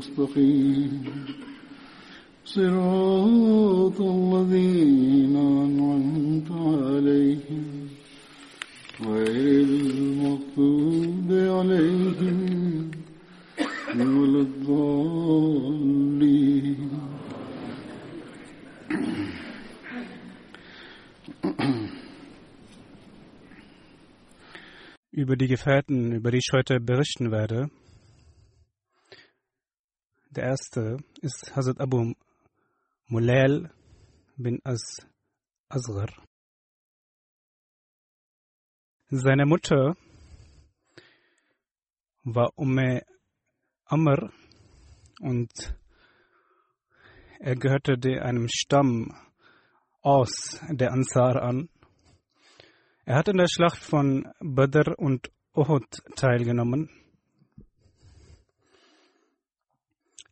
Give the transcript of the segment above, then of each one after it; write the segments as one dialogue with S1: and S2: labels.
S1: المستقيم صراط الذين أنعمت عليهم غير المغضوب عليهم ولا الضالين
S2: über die Gefährten, über die ich heute berichten werde. der erste ist Hazrat Abu Mulail bin As Asghar. Seine Mutter war Umme Amr und er gehörte einem Stamm aus der Ansar an. Er hat in der Schlacht von Badr und Uhud teilgenommen.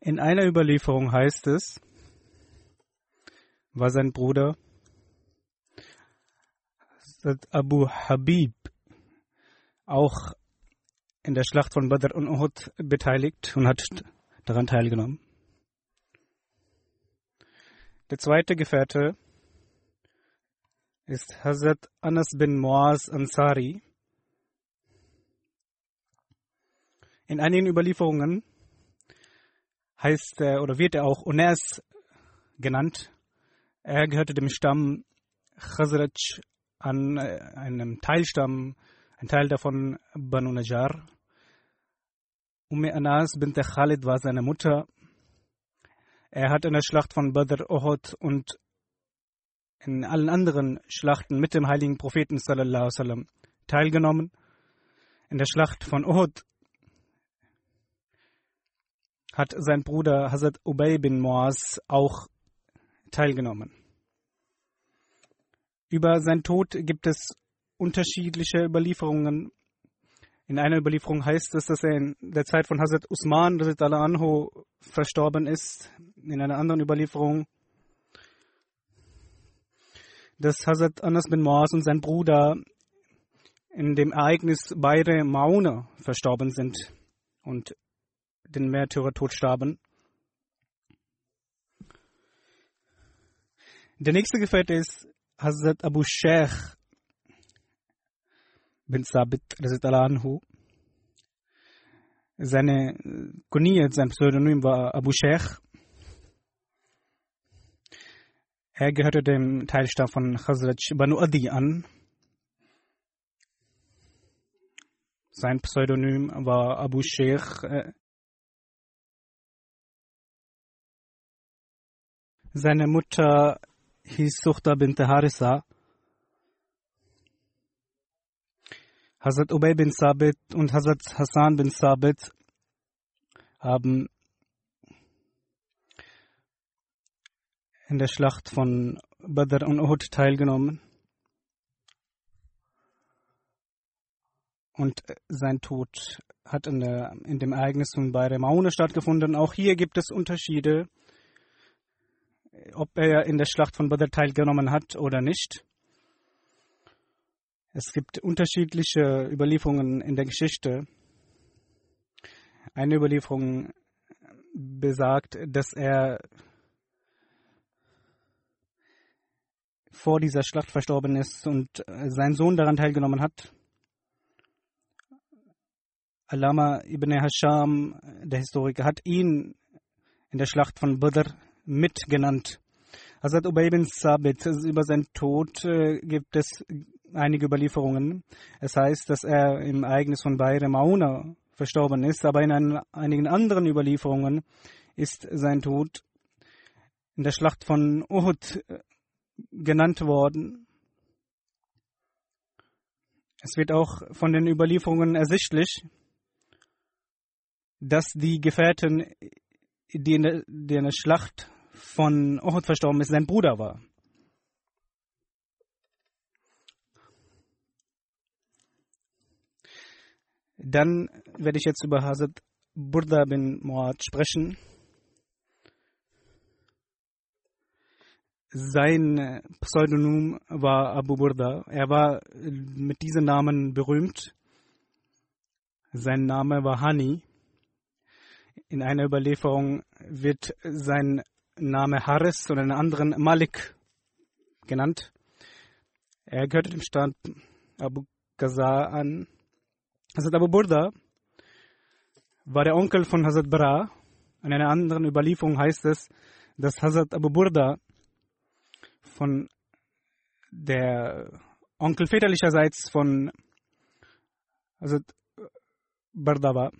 S2: In einer Überlieferung heißt es, war sein Bruder Abu Habib auch in der Schlacht von Badr und Uhud beteiligt und hat daran teilgenommen. Der zweite Gefährte ist Hazrat Anas bin Muaz Ansari. In einigen Überlieferungen heißt er oder wird er auch Unas genannt. Er gehörte dem Stamm Khazraj an, einem Teilstamm, ein Teil davon Banu Najjar. Umme Anas bint Khalid war seine Mutter. Er hat in der Schlacht von Badr, Uhud und in allen anderen Schlachten mit dem heiligen Propheten wasallam teilgenommen. In der Schlacht von Uhud hat sein Bruder Hazrat Ubay bin Muaz auch teilgenommen. Über seinen Tod gibt es unterschiedliche Überlieferungen. In einer Überlieferung heißt es, dass er in der Zeit von Hazrat Usman anhu verstorben ist. In einer anderen Überlieferung, dass Hazrat Anas bin Moaz und sein Bruder in dem Ereignis beide Maune verstorben sind und den Märtyrertod starben. Der nächste Gefährte ist Hazrat Abu Sheikh bin Sabit anhu. Seine Kunie, sein Pseudonym war Abu Sheikh. Er gehörte dem Teilstamm von Khazraj Banu Adi an. Sein Pseudonym war Abu Sheikh. Seine Mutter hieß Suchta bint Harisa. Hazrat Ubay bin Sabit und Hazrat Hassan bin Sabit haben in der Schlacht von Badr und Uhud teilgenommen. und sein Tod hat in, der, in dem Ereignis von Bayre Maune stattgefunden. Auch hier gibt es Unterschiede, ob er in der Schlacht von Badr teilgenommen hat oder nicht. Es gibt unterschiedliche Überlieferungen in der Geschichte. Eine Überlieferung besagt, dass er vor dieser Schlacht verstorben ist und sein Sohn daran teilgenommen hat. Alama ibn Hasham, der Historiker, hat ihn in der Schlacht von Badr mitgenannt. Hazrat Ubay ibn Sabit, über seinen Tod äh, gibt es einige Überlieferungen. Es heißt, dass er im Ereignis von Bayre Mauna verstorben ist, aber in ein, einigen anderen Überlieferungen ist sein Tod in der Schlacht von Uhud äh, genannt worden. Es wird auch von den Überlieferungen ersichtlich, dass die Gefährten, die in der, die in der Schlacht von Uhud verstorben ist, sein Bruder war. Dann werde ich jetzt über Hazrat Burda bin Muad sprechen. Sein Pseudonym war Abu Burda. Er war mit diesem Namen berühmt. Sein Name war Hani. In einer Überlieferung wird sein Name Haris und einen anderen Malik genannt. Er gehörte dem Stand Abu Qazar an. Hazrat Abu Burda war der Onkel von Hazrat Bara. In einer anderen Überlieferung heißt es, dass Hazrat Abu Burda von der Onkel väterlicherseits von Hazrat Barda war.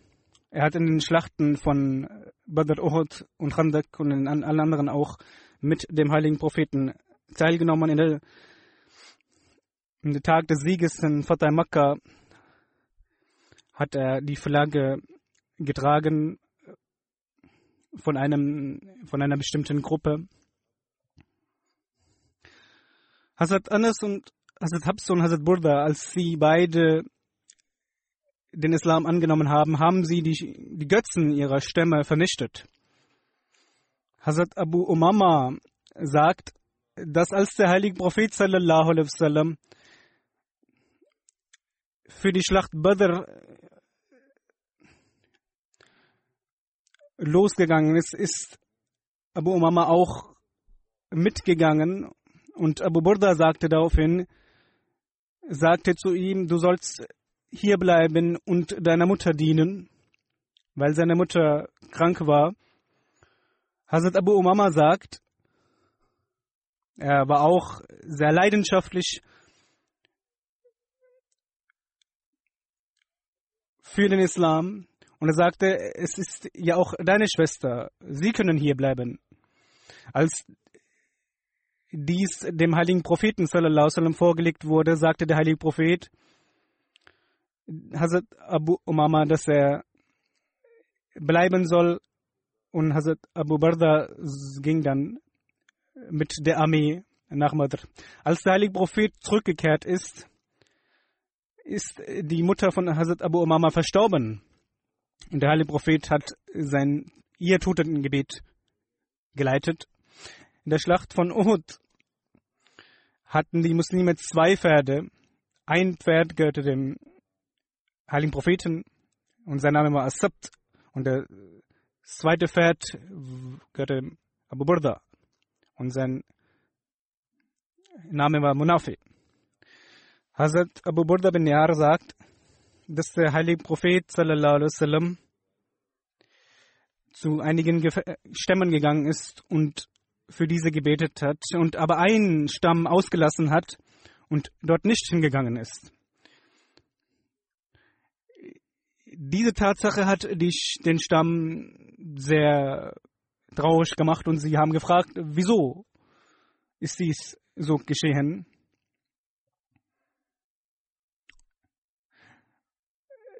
S2: Er hat in den Schlachten von Badr, Uhud und Khandak und in allen anderen auch mit dem heiligen Propheten teilgenommen. In der, in der Tag des Sieges in Fatah Makkah hat er die Flagge getragen von, einem, von einer bestimmten Gruppe. Hazrat Anas und Hazrat Habs und Hazrat Burda, als sie beide den Islam angenommen haben, haben sie die, die Götzen ihrer Stämme vernichtet. Hazrat Abu Umama sagt, dass als der heilige Prophet sallallahu alaihi wasallam für die Schlacht Badr losgegangen ist, ist Abu Umama auch mitgegangen und Abu Burda sagte daraufhin, sagte zu ihm, du sollst hier bleiben und deiner Mutter dienen, weil seine Mutter krank war. Hazrat Abu Umama sagt, er war auch sehr leidenschaftlich für den Islam und er sagte, es ist ja auch deine Schwester, sie können hier bleiben. Als dies dem heiligen Propheten alaihi vorgelegt wurde, sagte der heilige Prophet, Hazrat Abu Umama, dass er bleiben soll. Und Hazrat Abu Barda ging dann mit der Armee nach Madr. Als der heilige Prophet zurückgekehrt ist, ist die Mutter von Hazrat Abu Umama verstorben. Und der heilige Prophet hat sein ihr Totengebet geleitet. In der Schlacht von Uhud hatten die Muslime zwei Pferde. Ein Pferd gehörte dem heiligen Propheten und sein Name war Asabt. Und der zweite Pferd gehörte Abu Burda und sein Name war Munafi. Hazrat Abu Burda bin Yar sagt, dass der heilige Prophet sallallahu wasallam zu einigen Stämmen gegangen ist und für diese gebetet hat und aber einen Stamm ausgelassen hat und dort nicht hingegangen ist. Diese Tatsache hat die, den Stamm sehr traurig gemacht und sie haben gefragt, wieso ist dies so geschehen?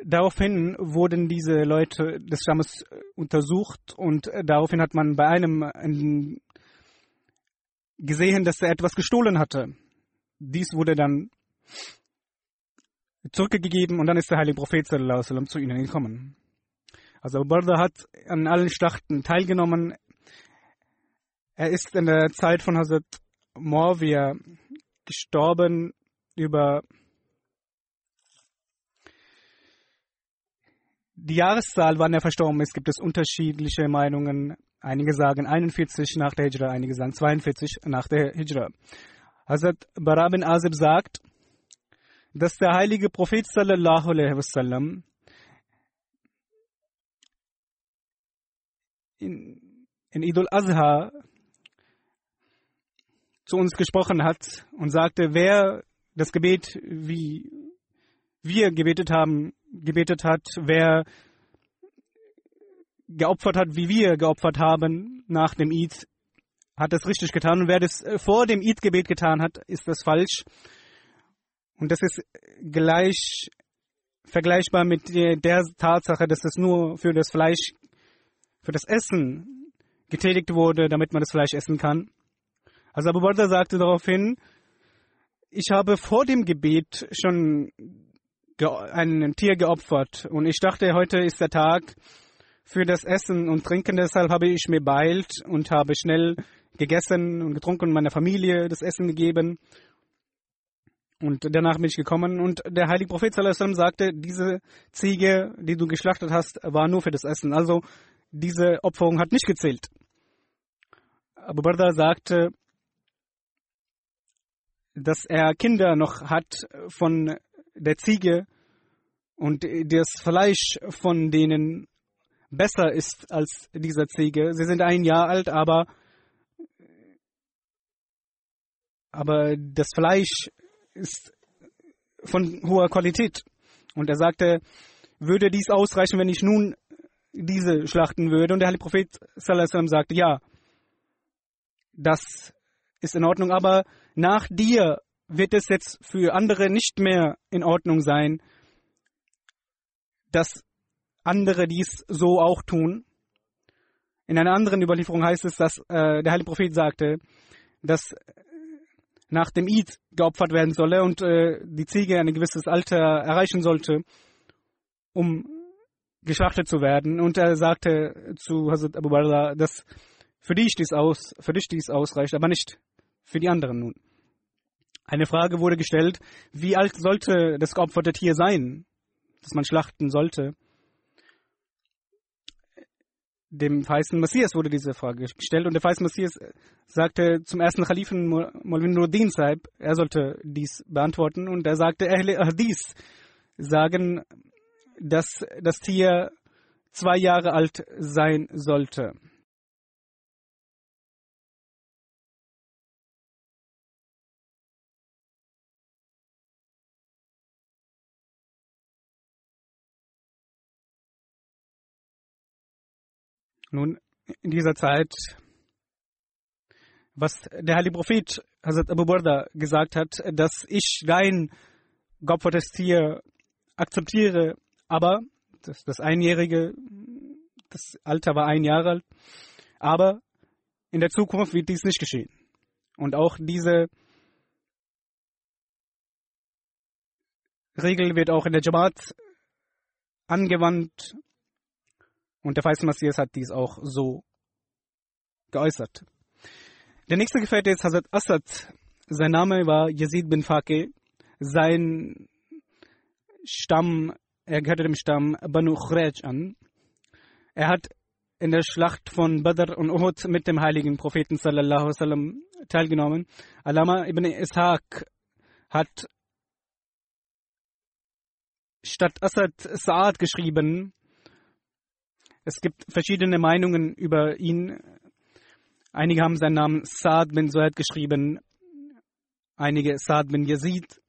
S2: Daraufhin wurden diese Leute des Stammes untersucht und daraufhin hat man bei einem gesehen, dass er etwas gestohlen hatte. Dies wurde dann zurückgegeben und dann ist der heilige Prophet wasallam zu ihnen gekommen. Also Barda hat an allen Schlachten teilgenommen. Er ist in der Zeit von Hazrat Muawiyah gestorben über die Jahreszahl, wann er verstorben ist, gibt es unterschiedliche Meinungen. Einige sagen 41 nach der Hijra, einige sagen 42 nach der Hijra. Hazrat Bara bin Azib sagt, dass der heilige Prophet sallallahu alaihi wasallam in, in Idul Azha zu uns gesprochen hat und sagte, wer das Gebet, wie wir gebetet haben, gebetet hat, wer geopfert hat, wie wir geopfert haben nach dem Eid, hat das richtig getan. Und wer das vor dem Eid-Gebet getan hat, ist das falsch. Und das ist gleich vergleichbar mit der Tatsache, dass es nur für das Fleisch, für das Essen getätigt wurde, damit man das Fleisch essen kann. Also Abu Bakr sagte daraufhin, ich habe vor dem Gebet schon ein Tier geopfert und ich dachte, heute ist der Tag für das Essen und Trinken. Deshalb habe ich mir beeilt und habe schnell gegessen und getrunken und meiner Familie das Essen gegeben. Und danach bin ich gekommen und der heilige Prophet sallam, sagte, diese Ziege, die du geschlachtet hast, war nur für das Essen. Also diese Opferung hat nicht gezählt. Abu Barda sagte, dass er Kinder noch hat von der Ziege und das Fleisch von denen besser ist als dieser Ziege. Sie sind ein Jahr alt, aber, aber das Fleisch ist von hoher Qualität. Und er sagte, würde dies ausreichen, wenn ich nun diese schlachten würde? Und der Heilige Prophet sallam, sagte, ja, das ist in Ordnung, aber nach dir wird es jetzt für andere nicht mehr in Ordnung sein, dass andere dies so auch tun. In einer anderen Überlieferung heißt es, dass äh, der Heilige Prophet sagte, dass nach dem Eid geopfert werden solle und äh, die Ziege ein gewisses Alter erreichen sollte, um geschlachtet zu werden. Und er sagte zu Hazrat Abu Bakr, dass für dich dies aus, für dich dies ausreicht, aber nicht für die anderen nun. Eine Frage wurde gestellt, wie alt sollte das geopferte Tier sein, das man schlachten sollte? Dem weißen Messias wurde diese Frage gestellt und der weiße Messias sagte zum ersten Khalifen Molvin Nuruddin Saib, er sollte dies beantworten und er sagte, Ahle Hadith sagen, dass das Tier zwei Jahre alt sein sollte. Nun, in dieser Zeit, was der Heilige Prophet Hazrat Abu Burda gesagt hat, dass ich dein Tier akzeptiere, aber das, das Einjährige, das Alter war ein Jahr alt, aber in der Zukunft wird dies nicht geschehen. Und auch diese Regel wird auch in der Jamaat angewandt und der weiße Messias hat dies auch so geäußert. Der nächste Gefährte ist Hazrat Assad. Sein Name war Yazid bin Faqih. Sein Stamm, er gehörte dem Stamm Banu Khuraj an. Er hat in der Schlacht von Badr und Uhud mit dem heiligen Propheten sallallahu wasallam teilgenommen. Alama ibn Ishaq hat statt Assad Saad geschrieben, es gibt verschiedene Meinungen über ihn. Einige haben seinen Namen Saad bin Suhaid geschrieben, einige Saad bin Yazid.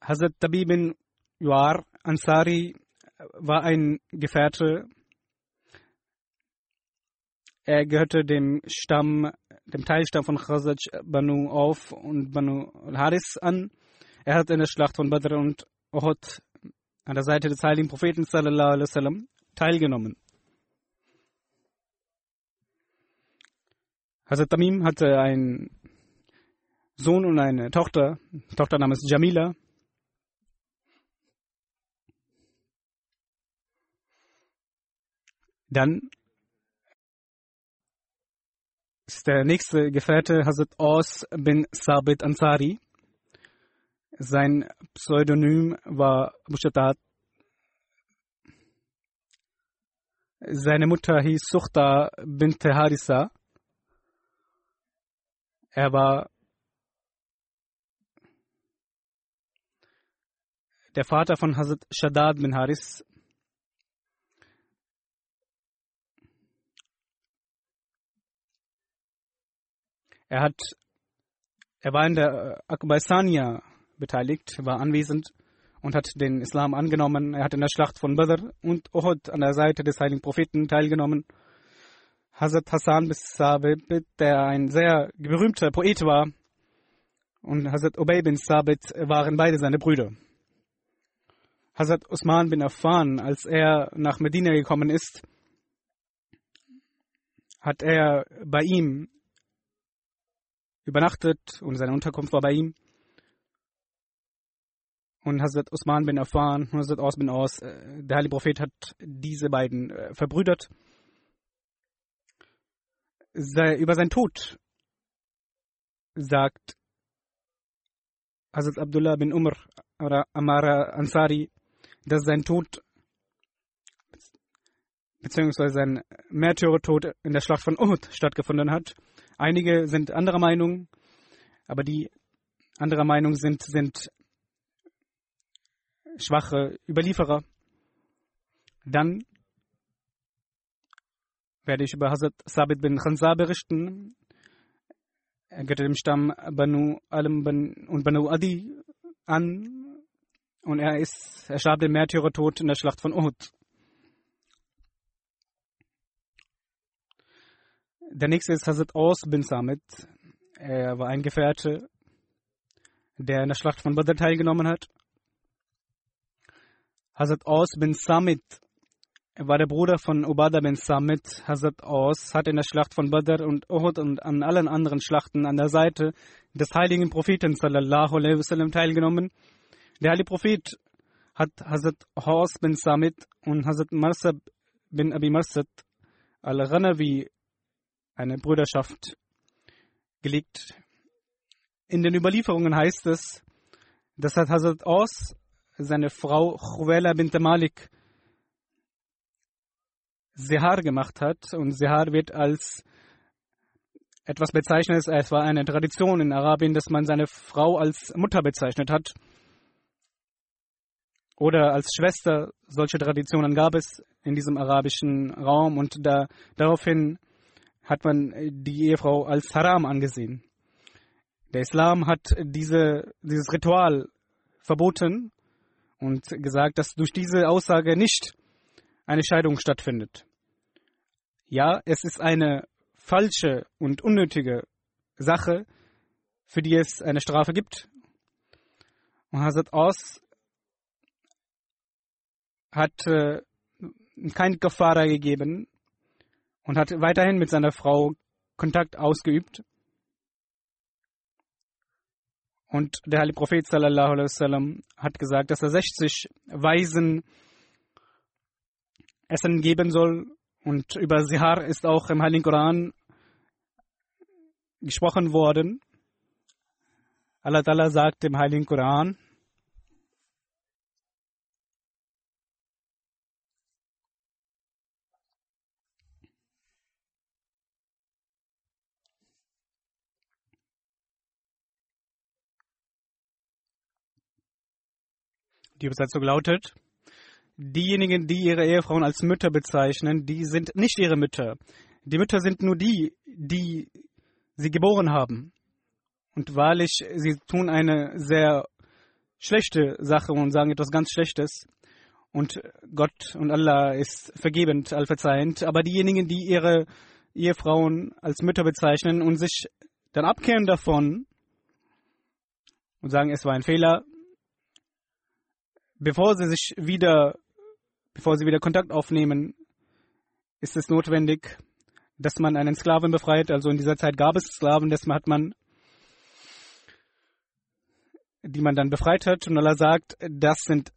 S2: Hazrat Tabi bin Yuar Ansari war ein Gefährte. Er gehörte dem Stamm, dem Teilstamm von Khazaj Banu Auf und Banu al-Haris an. Er hat in der Schlacht von Badr und Uhud an der Seite des heiligen Propheten wasallam teilgenommen. Hazrat Tamim hatte einen Sohn und eine Tochter, Tochter namens Jamila. Dann ist der nächste Gefährte Hazrat Aus bin Sabit Ansari. Sein Pseudonym war Mushatat. Seine Mutter hieß Suchta bint Harisa. Er war der Vater von Hazrat Shaddad bin Haris. Er hat, er war in der Akbaisania beteiligt, war anwesend und hat den Islam angenommen. Er hat in der Schlacht von Badr und Uhud an der Seite des heiligen Propheten teilgenommen. Hazrat Hassan bis Sabit, der ein sehr berühmter Poet war, und Hazrat Ubay bin Sabit waren beide seine Brüder. Hazrat Usman bin Affan, als er nach Medina gekommen ist, hat er bei ihm übernachtet und seine Unterkunft war bei ihm. Und Hazrat Usman bin Affan und Hazrat Aus bin Aus, äh, der Heilige Prophet hat diese beiden äh, verbrüdert. Über sein Tod sagt Hazrat Abdullah bin Umar oder Amara Ansari, dass sein Tod beziehungsweise sein Märtyrertod in der Schlacht von Uhud stattgefunden hat. Einige sind anderer Meinung, aber die anderer Meinung sind, sind schwache Überlieferer. Dann werde ich über Hazrat Sabit bin Khansa berichten. Er gehörte dem Stamm Banu Alam und Banu Adi an und er ist, er starb den Märtyrertod in der Schlacht von Uhud. Der nächste ist Hazrat Aus bin Samit. Er war ein Gefährte, der in der Schlacht von Badr teilgenommen hat. Hazrat Aus bin Samit war der Bruder von Ubada bin Samit. Hazrat Aus hat in der Schlacht von Badr und Uhud und an allen anderen Schlachten an der Seite des heiligen Propheten sallallahu alaihi wasallam teilgenommen. Der heilige Prophet hat Hazrat Aus bin Samit und Hazrat Marsab bin Abi Marsad al-Ghanawi eine Brüderschaft gelegt. In den Überlieferungen heißt es, dass Hazrat Aus seine Frau Chuwela bint Malik Sehar gemacht hat. Und Sehar wird als etwas bezeichnet. Es war eine Tradition in Arabien, dass man seine Frau als Mutter bezeichnet hat. Oder als Schwester. Solche Traditionen gab es in diesem arabischen Raum. Und da, daraufhin hat man die Ehefrau als Haram angesehen. Der Islam hat diese, dieses Ritual verboten und gesagt, dass durch diese Aussage nicht eine Scheidung stattfindet. Ja, es ist eine falsche und unnötige Sache, für die es eine Strafe gibt. Und Hazrat Aus hat äh, kein Kafara gegeben und hat weiterhin mit seiner Frau Kontakt ausgeübt. Und der Heilige Prophet wasallam hat gesagt, dass er 60 Weisen Essen geben soll. Und über Sihar ist auch im Heiligen Koran gesprochen worden. Allah sagt im Heiligen Koran, Die Übersetzung lautet, diejenigen, die ihre Ehefrauen als Mütter bezeichnen, die sind nicht ihre Mütter. Die Mütter sind nur die, die sie geboren haben. Und wahrlich, sie tun eine sehr schlechte Sache und sagen etwas ganz Schlechtes. Und Gott und Allah ist vergebend, allverzeihend. Aber diejenigen, die ihre Ehefrauen als Mütter bezeichnen und sich dann abkehren davon und sagen, es war ein Fehler, bevor sie sich wieder bevor sie wieder Kontakt aufnehmen, ist es notwendig, dass man einen Sklaven befreit. Also in dieser Zeit gab es Sklaven, das hat man, die man dann befreit hat. Und Allah sagt, das sind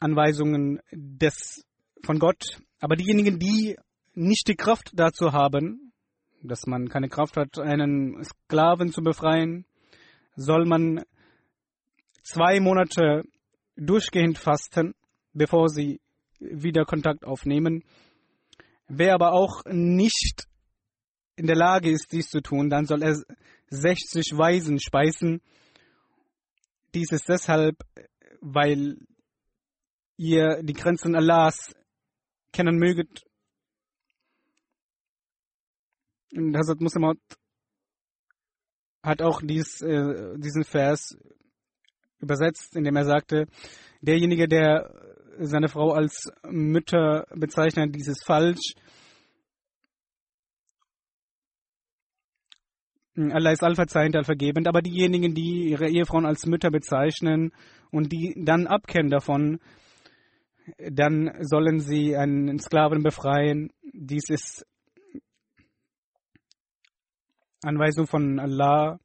S2: Anweisungen des, von Gott. Aber diejenigen, die nicht die Kraft dazu haben, dass man keine Kraft hat, einen Sklaven zu befreien, soll man zwei Monate durchgehend fasten, bevor sie wieder Kontakt aufnehmen. Wer aber auch nicht in der Lage ist, dies zu tun, dann soll er 60 Weisen speisen. Dies ist deshalb, weil ihr die Grenzen Allahs kennen möget. Und Hazrat Muslim hat auch dies, äh, diesen Vers übersetzt, indem er sagte, derjenige, der seine Frau als Mütter bezeichnet, dies ist falsch. Allah ist allverzeihend, allvergebend, aber diejenigen, die ihre Ehefrauen als Mütter bezeichnen und die dann abkennen davon, dann sollen sie einen Sklaven befreien. Dies ist Anweisung von Allah.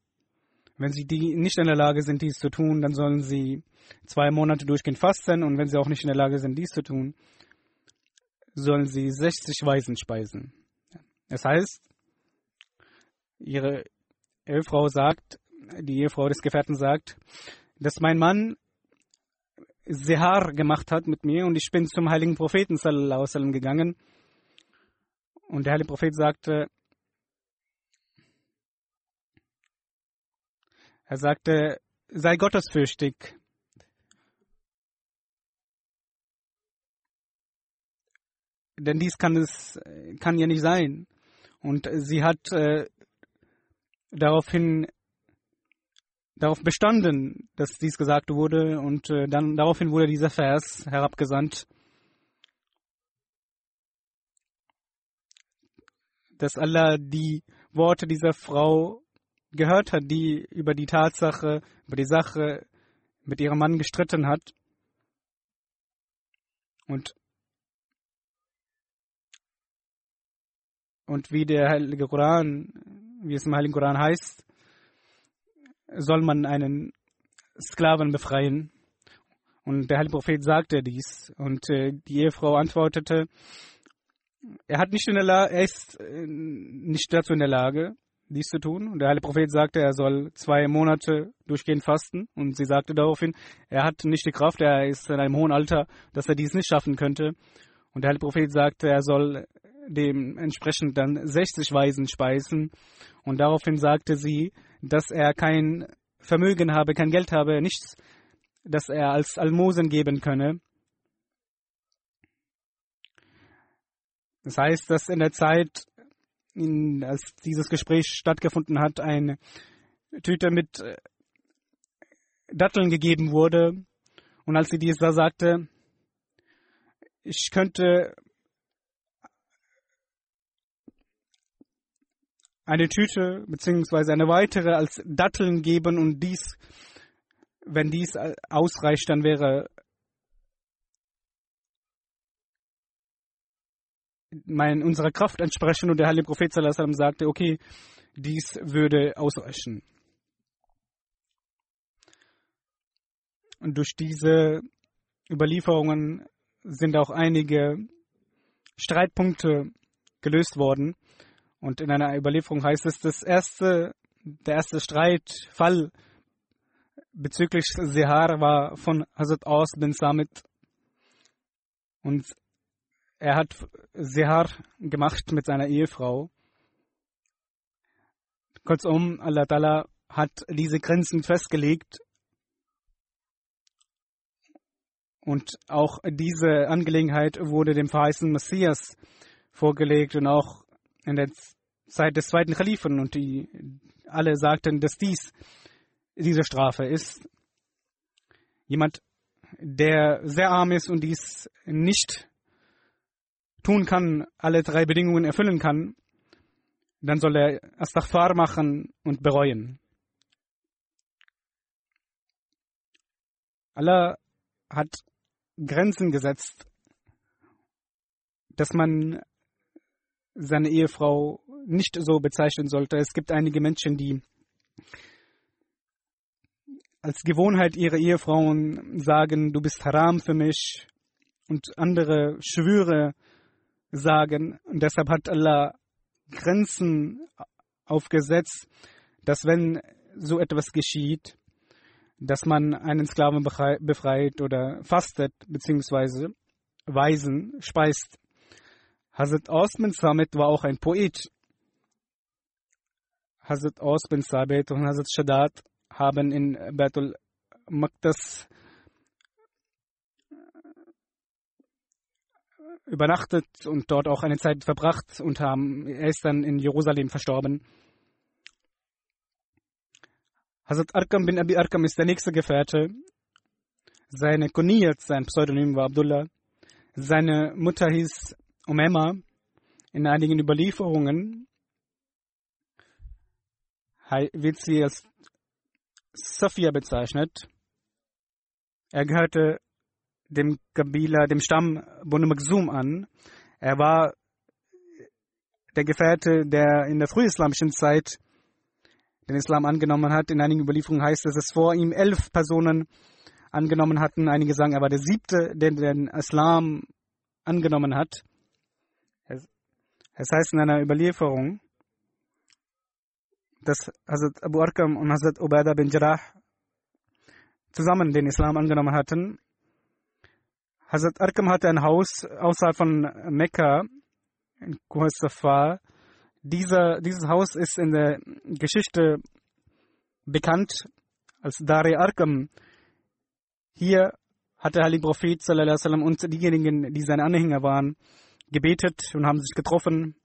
S2: Wenn sie die nicht in der Lage sind, dies zu tun, dann sollen sie zwei Monate durchgehend fasten. Und wenn sie auch nicht in der Lage sind, dies zu tun, sollen sie 60 Weisen speisen. Das heißt, ihre Ehefrau sagt, die Ehefrau des Gefährten sagt, dass mein Mann Sehar gemacht hat mit mir und ich bin zum heiligen Propheten sallam, gegangen. Und der heilige Prophet sagte, er sagte, sei gottesfürchtig. Denn dies kann es kann ja nicht sein. Und sie hat äh, daraufhin darauf bestanden, dass dies gesagt wurde. Und äh, dann daraufhin wurde dieser Vers herabgesandt, dass Allah die Worte dieser Frau gehört hat, die über die Tatsache, über die Sache mit ihrem Mann gestritten hat. Und Und wie der Heilige Koran, wie es im Heiligen Koran heißt, soll man einen Sklaven befreien. Und der Heilige Prophet sagte dies. Und äh, die Ehefrau antwortete, er hat nicht in der Lage, er ist äh, nicht dazu in der Lage, dies zu tun. Und der Heilige Prophet sagte, er soll zwei Monate durchgehend fasten. Und sie sagte daraufhin, er hat nicht die Kraft, er ist in einem hohen Alter, dass er dies nicht schaffen könnte. Und der Heilige Prophet sagte, er soll dementsprechend dann 60 Weisen speisen. Und daraufhin sagte sie, dass er kein Vermögen habe, kein Geld habe, nichts, das er als Almosen geben könne. Das heißt, dass in der Zeit, in, als dieses Gespräch stattgefunden hat, eine Tüte mit äh, Datteln gegeben wurde. Und als sie dies da sagte, ich könnte eine Tüte bzw. eine weitere als Datteln geben und dies, wenn dies ausreicht, dann wäre mein, unserer Kraft entsprechen und der Heilige Prophet sallam, sagte, okay, dies würde ausreichen. Und durch diese Überlieferungen sind auch einige Streitpunkte gelöst worden. Und in einer Überlieferung heißt es, das erste, der erste Streitfall bezüglich Sehar war von Hazrat Aus bin Samit. Und er hat Sehar gemacht mit seiner Ehefrau. Kurzum, Allah Ta'ala hat diese Grenzen festgelegt. Und auch diese Angelegenheit wurde dem verheißenen Messias vorgelegt und auch in der Zeit des zweiten Kalifen und die alle sagten, dass dies diese Strafe ist. Jemand, der sehr arm ist und dies nicht tun kann, alle drei Bedingungen erfüllen kann, dann soll er Astaghfar machen und bereuen. Allah hat Grenzen gesetzt, dass man seine Ehefrau nicht so bezeichnen sollte. Es gibt einige Menschen, die als Gewohnheit ihre Ehefrauen sagen, du bist haram für mich und andere Schwüre sagen. Und deshalb hat Allah Grenzen aufgesetzt, dass wenn so etwas geschieht, dass man einen Sklaven befreit oder fastet bzw. Weisen speist. Hazrat bin Samit war auch ein Poet. Hazrat Aus bin Sabit und Hazrat Shadat haben in Betul Maqdas übernachtet und dort auch eine Zeit verbracht und haben, er ist dann in Jerusalem verstorben. Hazrat Arkam bin Abi Arkam ist der nächste Gefährte. Seine Kuniyat, sein Pseudonym war Abdullah. Seine Mutter hieß Umema. In einigen Überlieferungen wird sie als Safia bezeichnet. Er gehörte dem Kabila, dem Stamm Bonu Maksum an. Er war der Gefährte, der in der frühislamischen Zeit den Islam angenommen hat. In einigen Überlieferungen heißt es, dass vor ihm elf Personen angenommen hatten. Einige sagen, er war der siebte, der den Islam angenommen hat. Es heißt in einer Überlieferung, dass Hazrat Abu Arkam und Hazrat Ubaidah bin Jarrah zusammen den Islam angenommen hatten. Hazrat Arkam hatte ein Haus außerhalb von Mekka in Kuhasafa. Dieser, dieses Haus ist in der Geschichte bekannt als Dari Arkam. Hier hat der Heilige Prophet sallam, und diejenigen, die seine Anhänger waren, gebetet und haben sich getroffen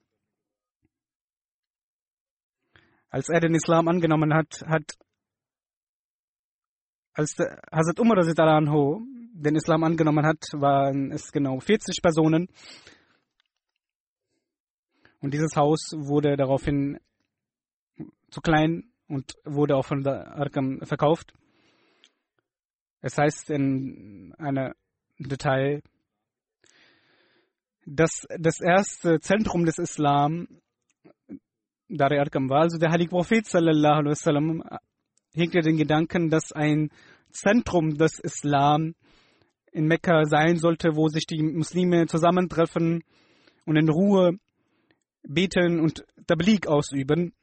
S2: als er den Islam angenommen hat, hat als Hazrat Umar den Islam angenommen hat, waren es genau 40 Personen. Und dieses Haus wurde daraufhin zu klein und wurde auch von der Arkam verkauft. Es heißt in einer Detail, dass das erste Zentrum des Islam Dar Arkam war. Also der heilige Prophet sallallahu alaihi wasallam hegte den Gedanken, dass ein Zentrum des Islam in Mekka sein sollte, wo sich die Muslime zusammentreffen und in Ruhe beten und Tablik ausüben.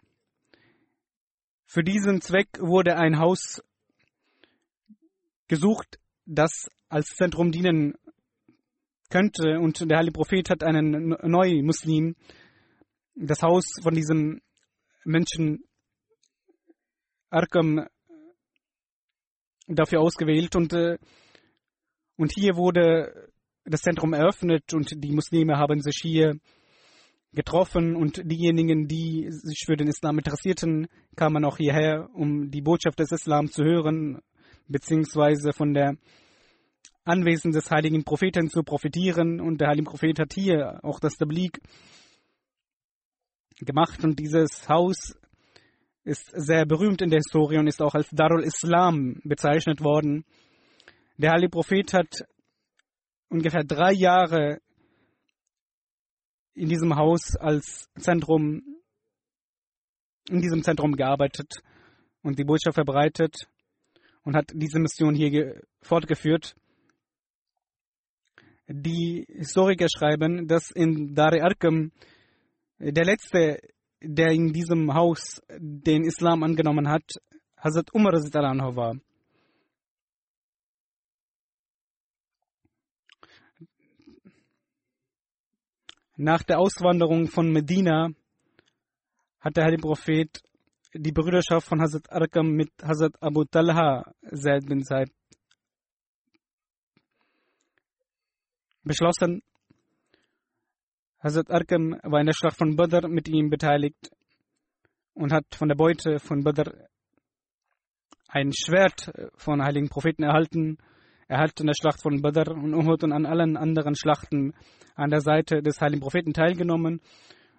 S2: Für diesen Zweck wurde ein Haus gesucht, das als Zentrum dienen könnte. Und der heilige Prophet hat einen neuen Muslim das Haus von diesem Menschen Arkam dafür ausgewählt und, äh, und hier wurde das Zentrum eröffnet und die Muslime haben sich hier getroffen und diejenigen, die sich für den Islam interessierten, kamen auch hierher, um die Botschaft des Islam zu hören, beziehungsweise von der Anwesen des heiligen Propheten zu profitieren. Und der heilige Prophet hat hier auch das Tablik gemacht und dieses Haus ist sehr berühmt in der Historie und ist auch als Darul Islam bezeichnet worden. Der Heilige Prophet hat ungefähr drei Jahre in diesem Haus als Zentrum, in diesem Zentrum gearbeitet und die Botschaft verbreitet und hat diese Mission hier fortgeführt. Die Historiker schreiben, dass in Dar Arqam der letzte, der in diesem Haus den Islam angenommen hat, Hazrat Umar war. Nach der Auswanderung von Medina hat der Heilige Prophet die Brüderschaft von Hazrat Arkam mit Hazrat Abu Talha Zaid bin Zaid beschlossen Hazrat Arkam war in der Schlacht von Badr mit ihm beteiligt und hat von der Beute von Badr ein Schwert von heiligen Propheten erhalten. Er hat in der Schlacht von Badr und Uhud und an allen anderen Schlachten an der Seite des heiligen Propheten teilgenommen.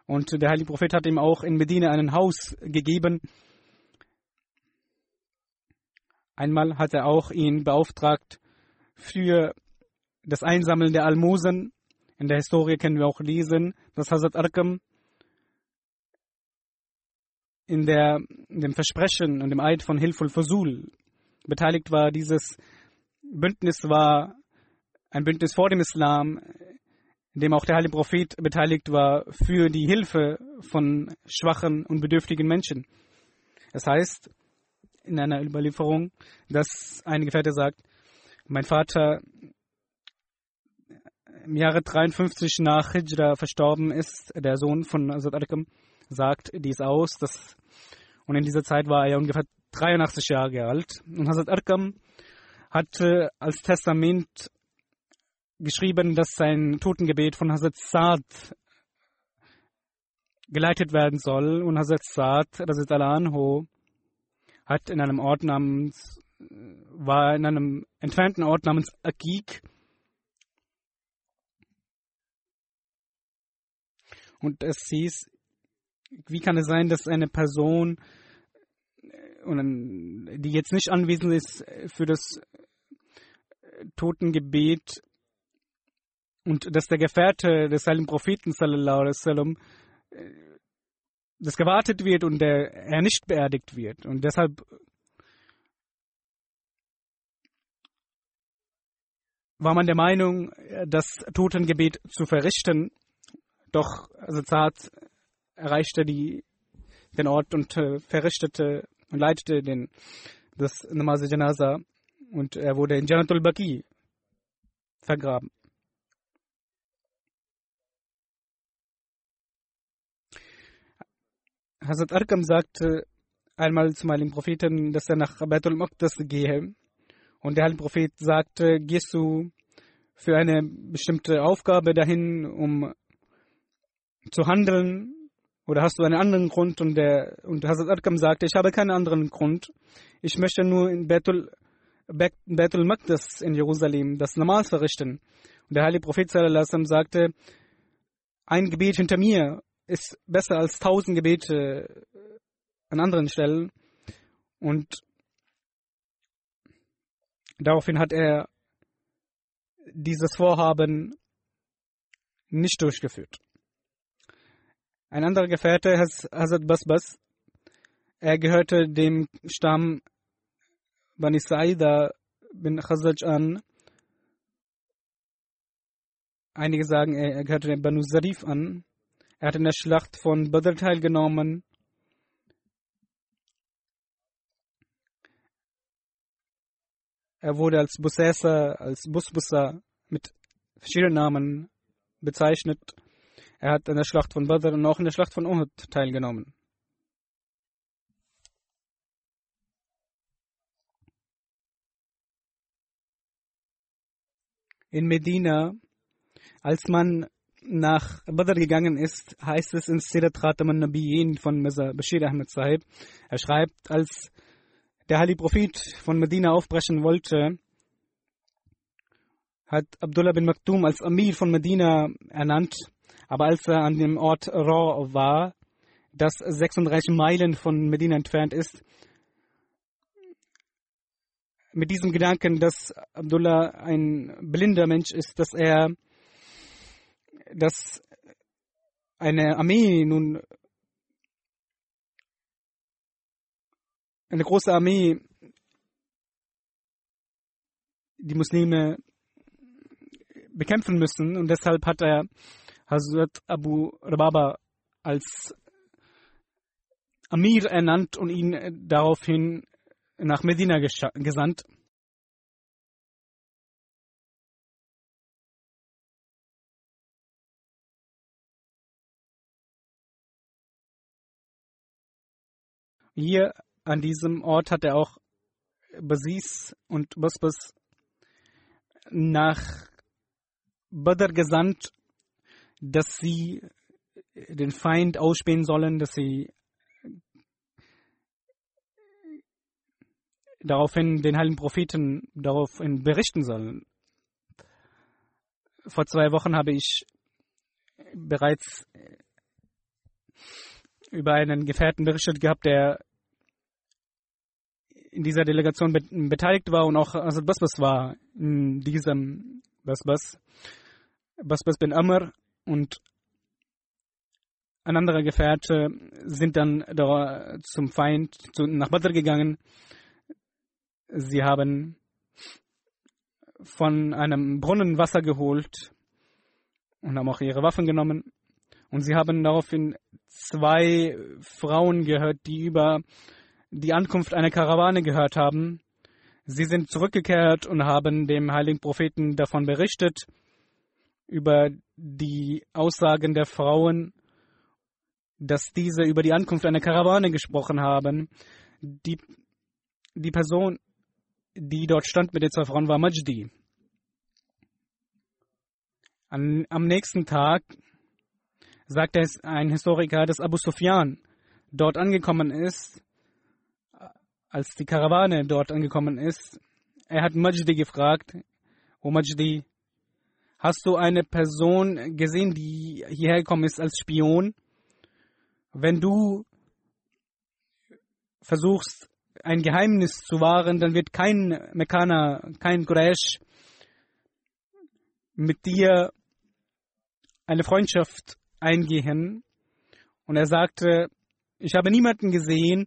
S2: Und der heilige Prophet hat ihm auch in Medina ein Haus gegeben. Einmal hat er auch ihn beauftragt für das Einsammeln der Almosen in der Historie können wir auch lesen, dass Hazrat Arkam in, in dem Versprechen und dem Eid von Hilful Fasul beteiligt war. Dieses Bündnis war ein Bündnis vor dem Islam, in dem auch der heilige Prophet beteiligt war für die Hilfe von schwachen und bedürftigen Menschen. Das heißt, in einer Überlieferung, dass ein Gefährte sagt, mein Vater im Jahre 53 nach Hijra verstorben ist, der Sohn von Hazrat Arkam, sagt dies aus. Dass, und in dieser Zeit war er ungefähr 83 Jahre alt. Und Hazrat Arkam hatte als Testament geschrieben, dass sein Totengebet von Hazrat Saad geleitet werden soll. Und Hazrat Saad, das ist Al-Anho, hat in einem Ort namens, war in einem entfernten Ort namens Akik. Und es hieß, wie kann es sein, dass eine Person, die jetzt nicht anwesend ist für das Totengebet, und dass der Gefährte des heiligen Propheten sallallahu alaihi wasallam dass gewartet wird und der, er nicht beerdigt wird. Und deshalb war man der Meinung, das Totengebet zu verrichten. Doch Zart erreichte die, den Ort und äh, verrichtete und leitete den, das Namaz Janaza und er wurde in Janatul Baqi vergraben. Hazrat Arkam sagte einmal zum Heiligen Propheten, dass er nach Baitul Maqdas gehe. Und der Heilige Prophet sagte, gehst du für eine bestimmte Aufgabe dahin, um zu handeln? Oder hast du einen anderen Grund? Und, der, und Hazrat Arkam sagte, ich habe keinen anderen Grund. Ich möchte nur in Baitul, Baitul Maqdas in Jerusalem das Namas verrichten. Und der Heilige Prophet sagte, ein Gebet hinter mir ist besser als tausend Gebete an anderen Stellen. Und daraufhin hat er dieses Vorhaben nicht durchgeführt. Ein anderer Gefährte, Hazrat Basbas, er gehörte dem Stamm Bani Saida bin Khazaj an. Einige sagen, er gehörte dem Banu Zarif an. Er hat in der Schlacht von Badr teilgenommen. Er wurde als Busesser, als Busbusser mit verschiedenen Namen bezeichnet. Er hat in der Schlacht von Badr und auch in der Schlacht von Uhud teilgenommen. In Medina, als man nach Badr gegangen ist, heißt es in Sirat Khatam al-Nabiyyin von Bashir Ahmed Sahib. Er schreibt, als der Heilige Prophet von Medina aufbrechen wollte, hat Abdullah bin Maktum als Amir von Medina ernannt. Aber als er an dem Ort Ra war, das 36 Meilen von Medina entfernt ist, mit diesem Gedanken, dass Abdullah ein blinder Mensch ist, dass er dass eine Armee nun eine große Armee die Muslime bekämpfen müssen. Und deshalb hat er Hazrat Abu Rababa als Amir ernannt und ihn daraufhin nach Medina gesandt. Hier an diesem Ort hat er auch Basis und Basbas nach Badr gesandt, dass sie den Feind ausspähen sollen, dass sie daraufhin den heiligen Propheten daraufhin berichten sollen. Vor zwei Wochen habe ich bereits über einen Gefährten berichtet gehabt, der in dieser Delegation beteiligt war und auch also Basbas war in diesem Basbas. Basbas bin Amr und ein anderer Gefährte sind dann da zum Feind zu, nach Badr gegangen. Sie haben von einem Brunnen Wasser geholt und haben auch ihre Waffen genommen. Und sie haben daraufhin zwei Frauen gehört, die über die Ankunft einer Karawane gehört haben. Sie sind zurückgekehrt und haben dem heiligen Propheten davon berichtet, über die Aussagen der Frauen, dass diese über die Ankunft einer Karawane gesprochen haben. Die, die Person, die dort stand mit den zwei Frauen, war Majdi. An, am nächsten Tag sagte es ein Historiker, dass Abu Sufyan dort angekommen ist als die Karawane dort angekommen ist, er hat Majdi gefragt, O Majdi, hast du eine Person gesehen, die hierher gekommen ist als Spion? Wenn du versuchst, ein Geheimnis zu wahren, dann wird kein Mekkaner, kein Quraysh mit dir eine Freundschaft eingehen. Und er sagte, ich habe niemanden gesehen,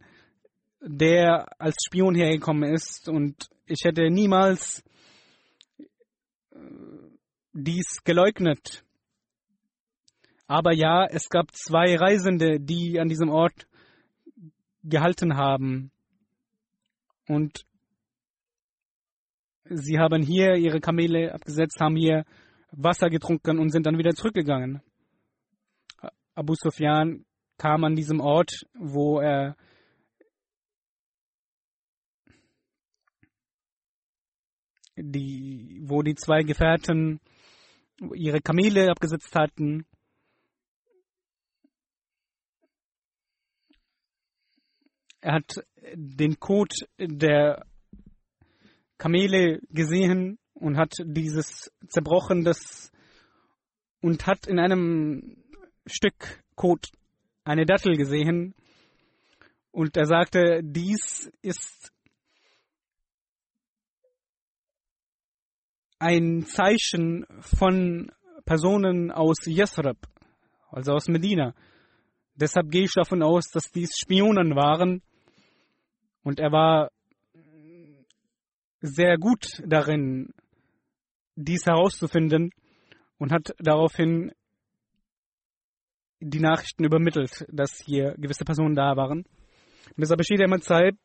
S2: der als Spion hergekommen ist und ich hätte niemals äh, dies geleugnet. Aber ja, es gab zwei Reisende, die an diesem Ort gehalten haben. Und sie haben hier ihre Kamele abgesetzt, haben hier Wasser getrunken und sind dann wieder zurückgegangen. Abu Sufyan kam an diesem Ort, wo er die, wo die zwei Gefährten ihre Kamele abgesetzt hatten. Er hat den Kot der Kamele gesehen und hat dieses zerbrochen das und hat in einem Stück Kot eine Dattel gesehen und er sagte, dies ist ein Zeichen von Personen aus Yathrib, also aus Medina. Deshalb gehe ich davon aus, dass dies Spionen waren. Und er war sehr gut darin, dies herauszufinden und hat daraufhin die Nachrichten übermittelt, dass hier gewisse Personen da waren. Mirza Bashir Ahmad Saib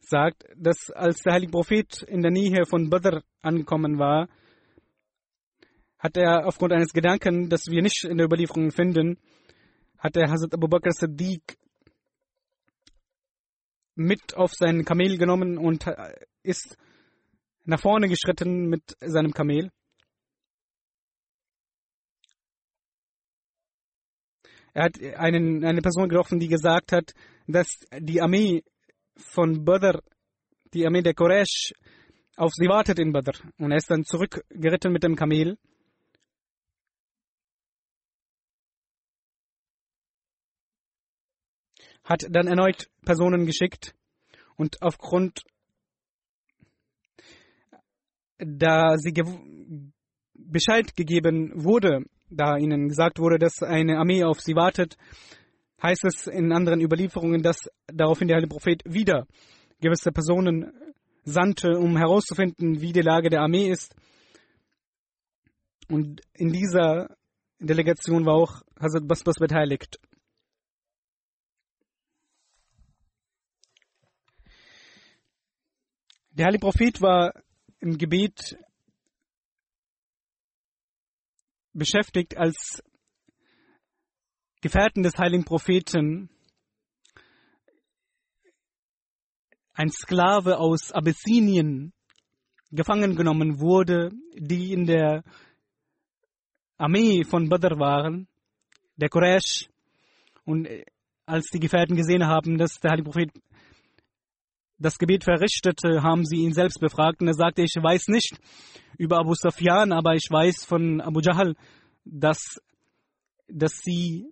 S2: sagt, dass als der heilige Prophet in der Nähe von Badr angekommen war, hat er aufgrund eines Gedanken, das wir nicht in der Überlieferung finden, hat er Hazrat Abu Bakr Siddiq mit auf sein Kamel genommen und ist nach vorne geschritten mit seinem Kamel. Er hat einen, eine Person getroffen, die gesagt hat, dass die Armee von Badr, die Armee der Quraysh, auf sie wartet in Badr. Und er ist dann zurückgeritten mit dem Kamel. Hat dann erneut Personen geschickt und aufgrund, da sie Bescheid gegeben wurde, da ihnen gesagt wurde, dass eine Armee auf sie wartet, heißt es in anderen Überlieferungen, dass daraufhin der heilige Prophet wieder gewisse Personen sandte, um herauszufinden, wie die Lage der Armee ist. Und in dieser Delegation war auch Hazrat Basbas beteiligt. Der heilige Prophet war im Gebet beschäftigt, als Gefährten des heiligen Propheten ein Sklave aus Abyssinien gefangen genommen wurde, die in der Armee von Badr waren, der Quraysh. Und als die Gefährten gesehen haben, dass der heilige Prophet das Gebet verrichtete, haben sie ihn selbst befragt und er sagte, ich weiß nicht über Abu Sufyan, aber ich weiß von Abu Jahl, dass, dass sie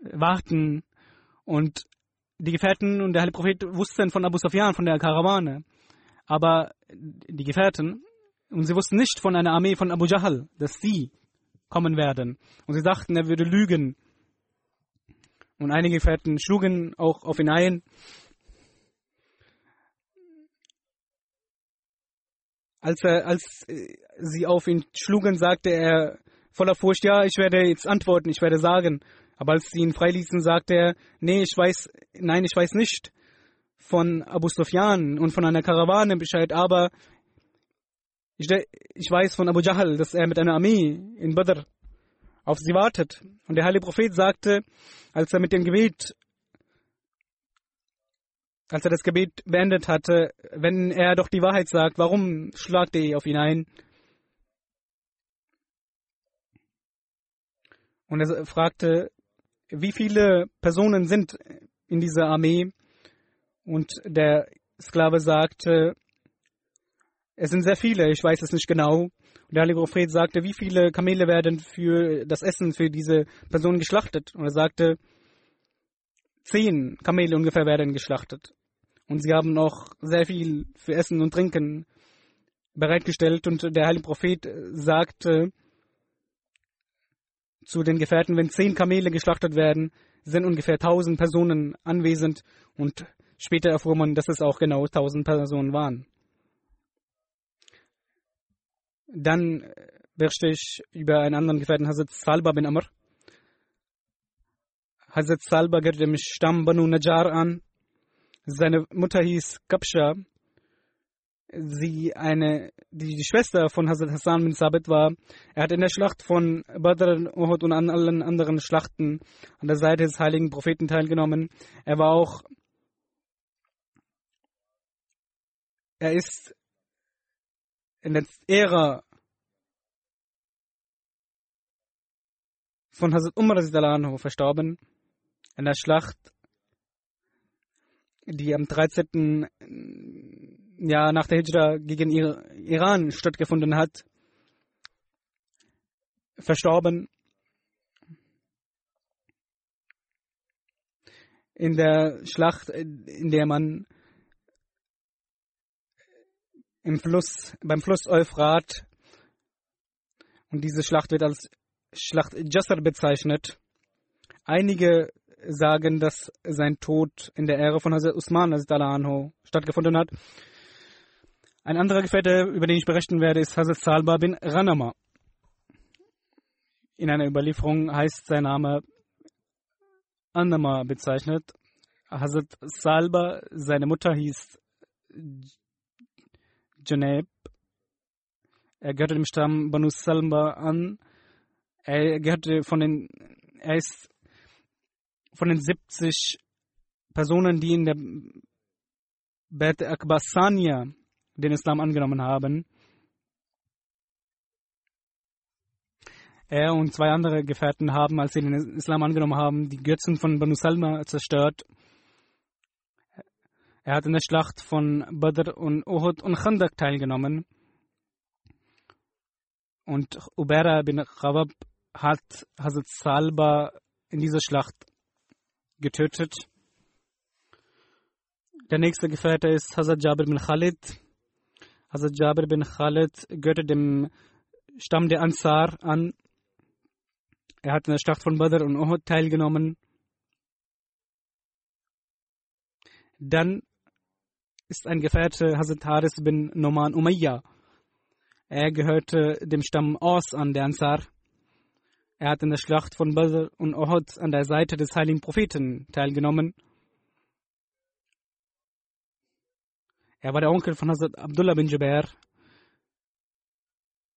S2: warten. Und die Gefährten und der heilige Prophet wussten von Abu Sufyan, von der Karawane. Aber die Gefährten, und sie wussten nicht von einer Armee von Abu Jahl, dass sie kommen werden. Und sie dachten, er würde lügen. Und einige Gefährten schlugen auch auf ihn ein. Als, er, als äh, sie auf ihn schlugen, sagte er voller Furcht, ja, ich werde jetzt antworten, ich werde sagen. Aber als sie ihn freiließen, sagte er, nee, ich weiß, nein, ich weiß nicht von Abu Sufyan und von einer Karawane Bescheid, aber ich, ich weiß von Abu Jahl, dass er mit einer Armee in Badr auf sie wartet. Und der heilige Prophet sagte, als er mit dem Gebet, als er das Gebet beendet hatte, wenn er doch die Wahrheit sagt, warum schlagt ihr auf ihn ein? Und er fragte, wie viele Personen sind in dieser Armee? Und der Sklave sagte, es sind sehr viele, ich weiß es nicht genau. Und der Heilige Prophet sagte, wie viele Kamele werden für das Essen für diese Person geschlachtet? Und er sagte, zehn Kamele ungefähr werden geschlachtet. Und sie haben noch sehr viel für Essen und Trinken bereitgestellt. Und der Heilige Prophet sagte zu den Gefährten, wenn zehn Kamele geschlachtet werden, sind ungefähr tausend Personen anwesend. Und später erfuhr man, dass es auch genau tausend Personen waren. Dann berichte ich über einen anderen Gefährten, Hazrat Salba bin Amr. Hazrat Salba gehört dem Stamm Banu Najjar an. Seine Mutter hieß Kapsha. Sie eine, die, die Schwester von Hazrat Hassan bin Sabit war. Er hat in der Schlacht von Badr, Uhud und an allen anderen Schlachten an der Seite des heiligen Propheten teilgenommen. Er war auch, er ist in der Ära von Hazrat Umar verstorben, in der Schlacht, die am 13. Jahr nach der Hijra gegen Iran stattgefunden hat, verstorben. In der Schlacht, in der man im Fluss, beim Fluss Euphrat. Und diese Schlacht wird als Schlacht Jassar bezeichnet. Einige sagen, dass sein Tod in der Ära von Hazrat Usman anhu stattgefunden hat. Ein anderer Gefährte, über den ich berichten werde, ist Hazrat Salba bin Ranama. In einer Überlieferung heißt sein Name Anama bezeichnet. Hazrat Salba, seine Mutter hieß Janeb. Er gehörte dem Stamm Banu Salma an. Er gehörte von den, er ist von den 70 Personen, die in der Bet Akbasania den Islam angenommen haben. Er und zwei andere Gefährten haben, als sie den Islam angenommen haben, die Götzen von Banu Salma zerstört. Er hat in der Schlacht von Badr und Uhud und Khandak teilgenommen. Und Ubera bin Khabab hat Hazrat Salba in dieser Schlacht getötet. Der nächste Gefährte ist Hazrat Jabir bin Khalid. Hazrat Jabir bin Khalid gehörte dem Stamm der Ansar an. Er hat in der Schlacht von Badr und Uhud teilgenommen. Dann ist ein Gefährte Hazrat Haris bin Noman Umayya. Er gehörte dem Stamm Aus an, der Ansar. Er hat in der Schlacht von Badr und Uhud an der Seite des heiligen Propheten teilgenommen. Er war der Onkel von Hazrat Abdullah bin Jubair.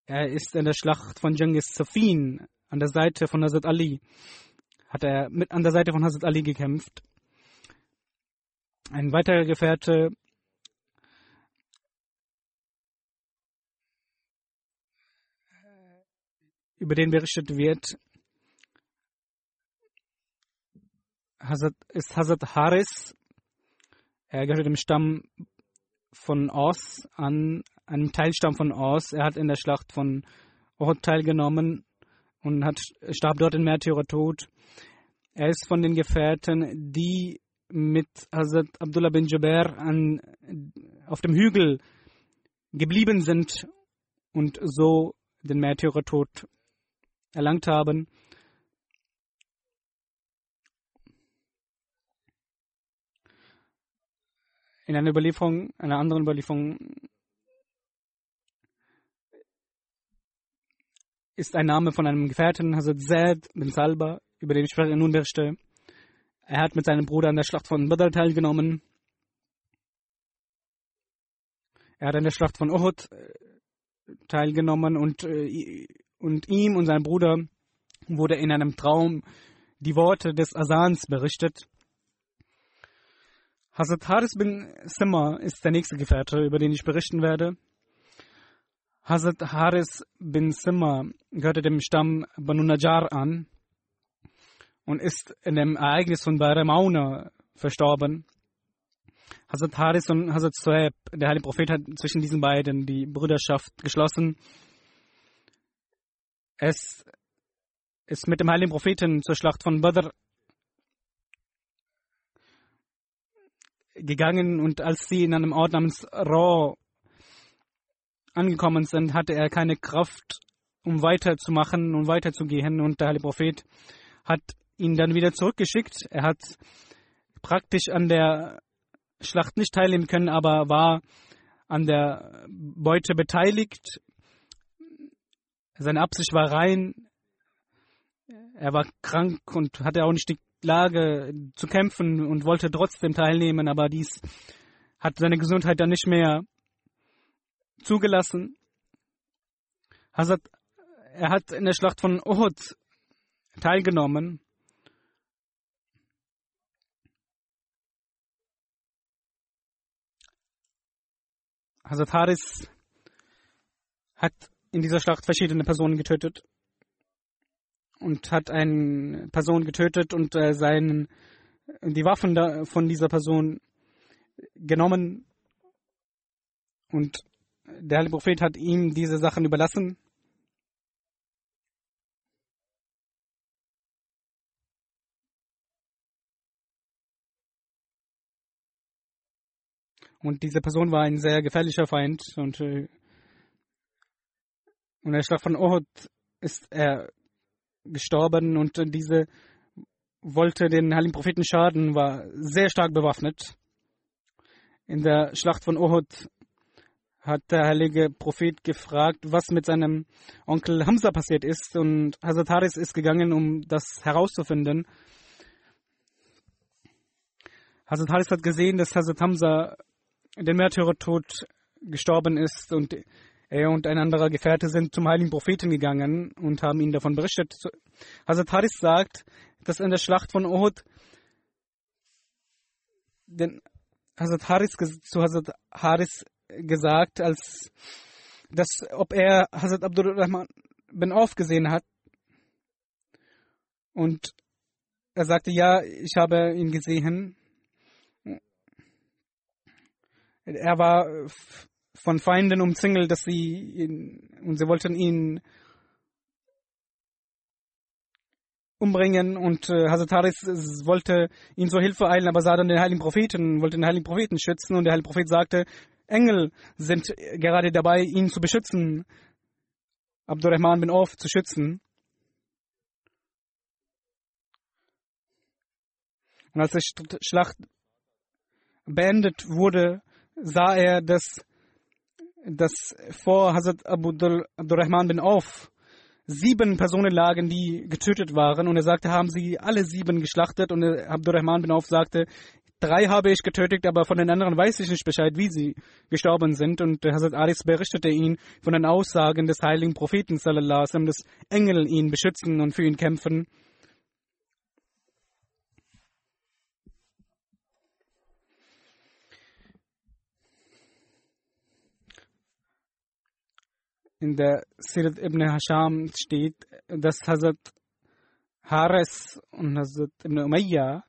S2: Er ist in der Schlacht von Jangis Safin an der Seite von Hazrat Ali. Hat er mit an der Seite von Hazrat Ali gekämpft. Ein weiterer Gefährte über den berichtet wird, ist Hazrat Haris. Er gehört dem Stamm von Aus an, einem Teilstamm von Aus. Er hat in der Schlacht von Uhud teilgenommen und hat, starb dort in Märtyrertod. Er ist von den Gefährten, die mit Hazrat Abdullah bin Jubair an, auf dem Hügel geblieben sind und so den Märtyrertod erlangt haben. In einer Überlieferung, einer anderen Überlieferung ist ein Name von einem Gefährten, Hazrat Zaid bin Salba, über den ich vorhin nun berichte. Er hat mit seinem Bruder an der Schlacht von Badr teilgenommen. Er hat an der Schlacht von Uhud äh, teilgenommen und äh, und ihm und seinem Bruder wurde in einem Traum die Worte des Asans berichtet. Hazrat Haris bin Simma ist der nächste Gefährte, über den ich berichten werde. Hazrat Haris bin Simma gehörte dem Stamm Banu Najjar an und ist in dem Ereignis von Bahra Mauna verstorben. Hazrat Haris und Hazrat Suhaib, der heilige Prophet hat zwischen diesen beiden die Brüderschaft geschlossen. Es ist mit dem heiligen Propheten zur Schlacht von Badr gegangen und als sie in einem Ort namens Ra angekommen sind, hatte er keine Kraft, um weiterzumachen und weiterzugehen. Und der heilige Prophet hat ihn dann wieder zurückgeschickt. Er hat praktisch an der Schlacht nicht teilnehmen können, aber war an der Beute beteiligt. Seine Absicht war rein. Er war krank und hatte auch nicht die Lage zu kämpfen und wollte trotzdem teilnehmen, aber dies hat seine Gesundheit dann nicht mehr zugelassen. Hazrat, er hat in der Schlacht von Uhud teilgenommen. Hazrat Haris hat in dieser Schlacht verschiedene Personen getötet und hat eine Person getötet und äh, seinen, die Waffen da, von dieser Person genommen und der Heilige Prophet hat ihm diese Sachen überlassen. Und diese Person war ein sehr gefährlicher Feind. Und, äh, und der Schlag von Uhud ist er gestorben und diese wollte den Heiligen Propheten schaden, war sehr stark bewaffnet. In der Schlacht von Uhud hat der heilige Prophet gefragt, was mit seinem Onkel Hamza passiert ist. Und Hazrat Haris ist gegangen, um das herauszufinden. Hazrat Haris hat gesehen, dass Hazrat Hamza den Märtyrertod gestorben ist und er und ein anderer Gefährte sind zum heiligen Propheten gegangen und haben ihn davon berichtet. Hazrat Haris sagt, dass in der Schlacht von Uhud denn Hazrat Haris zu Hazrat Haris gesagt, als dass ob er Hazrat Abdurrahman bin Auf gesehen hat. Und er sagte, ja, ich habe ihn gesehen. Er war von Feinden umzingelt, dass sie ihn, und sie wollten ihn umbringen und äh, Hazrat Haris wollte ihn zur Hilfe eilen, aber sah dann den heiligen Propheten, wollte den heiligen Propheten schützen und der heilige Prophet sagte, Engel sind gerade dabei, ihn zu beschützen, Abdurrahman bin Auf zu schützen. Und als die Schlacht beendet wurde, sah er, dass, dass vor Hazrat Abdurrahman bin Auf sieben Personen lagen, die getötet waren. Und er sagte, haben sie alle sieben geschlachtet. Und Abdurrahman bin Auf sagte, Drei habe ich getötet, aber von den anderen weiß ich nicht Bescheid, wie sie gestorben sind. Und Hazrat Aris berichtete ihn von den Aussagen des heiligen Propheten, sallallahu dass Engel ihn beschützen und für ihn kämpfen. In der Sirat ibn Hasham steht, dass Hazrat Haris und Hazrat ibn Umayyah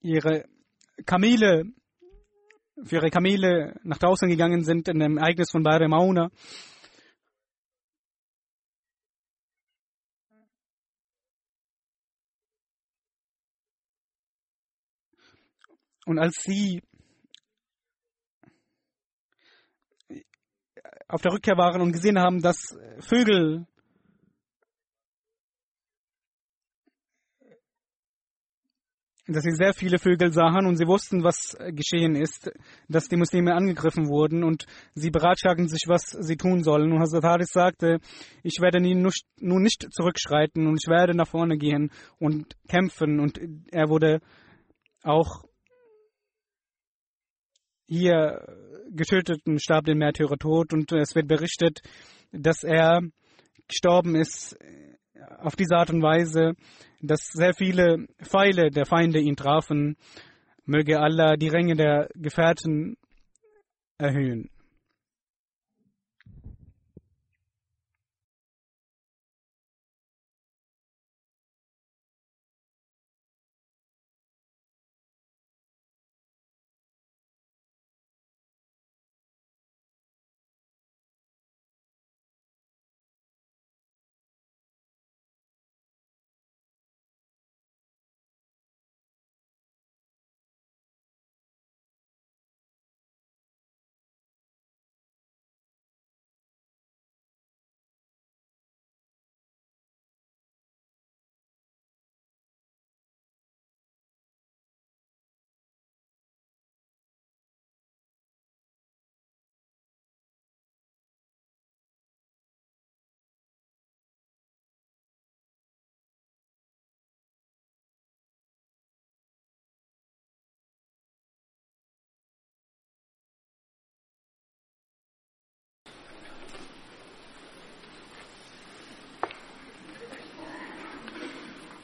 S2: ihre Kamele, für ihre Kamele nach draußen gegangen sind in dem Ereignis von Bahre Mauna. Und als sie äh, auf der Rückkehr waren und gesehen haben, dass äh, Vögel dass sie sehr viele Vögel sahen und sie wussten, was äh, geschehen ist, dass die Muslime angegriffen wurden und sie beratschlagen sich, was sie tun sollen. Und Hazrat Haris sagte, ich werde nun nicht zurückschreiten und ich werde nach vorne gehen und kämpfen. Und er wurde auch hier getötet und starb den Märtyrertod und es wird berichtet, dass er gestorben ist auf diese Art und Weise, dass sehr viele Pfeile der Feinde ihn trafen. Möge Allah die Ränge der Gefährten erhöhen.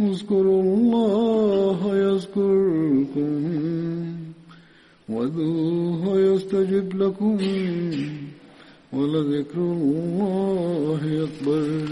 S1: اذكروا الله يذكركم وادعوه يستجب لكم ولذكر الله أكبر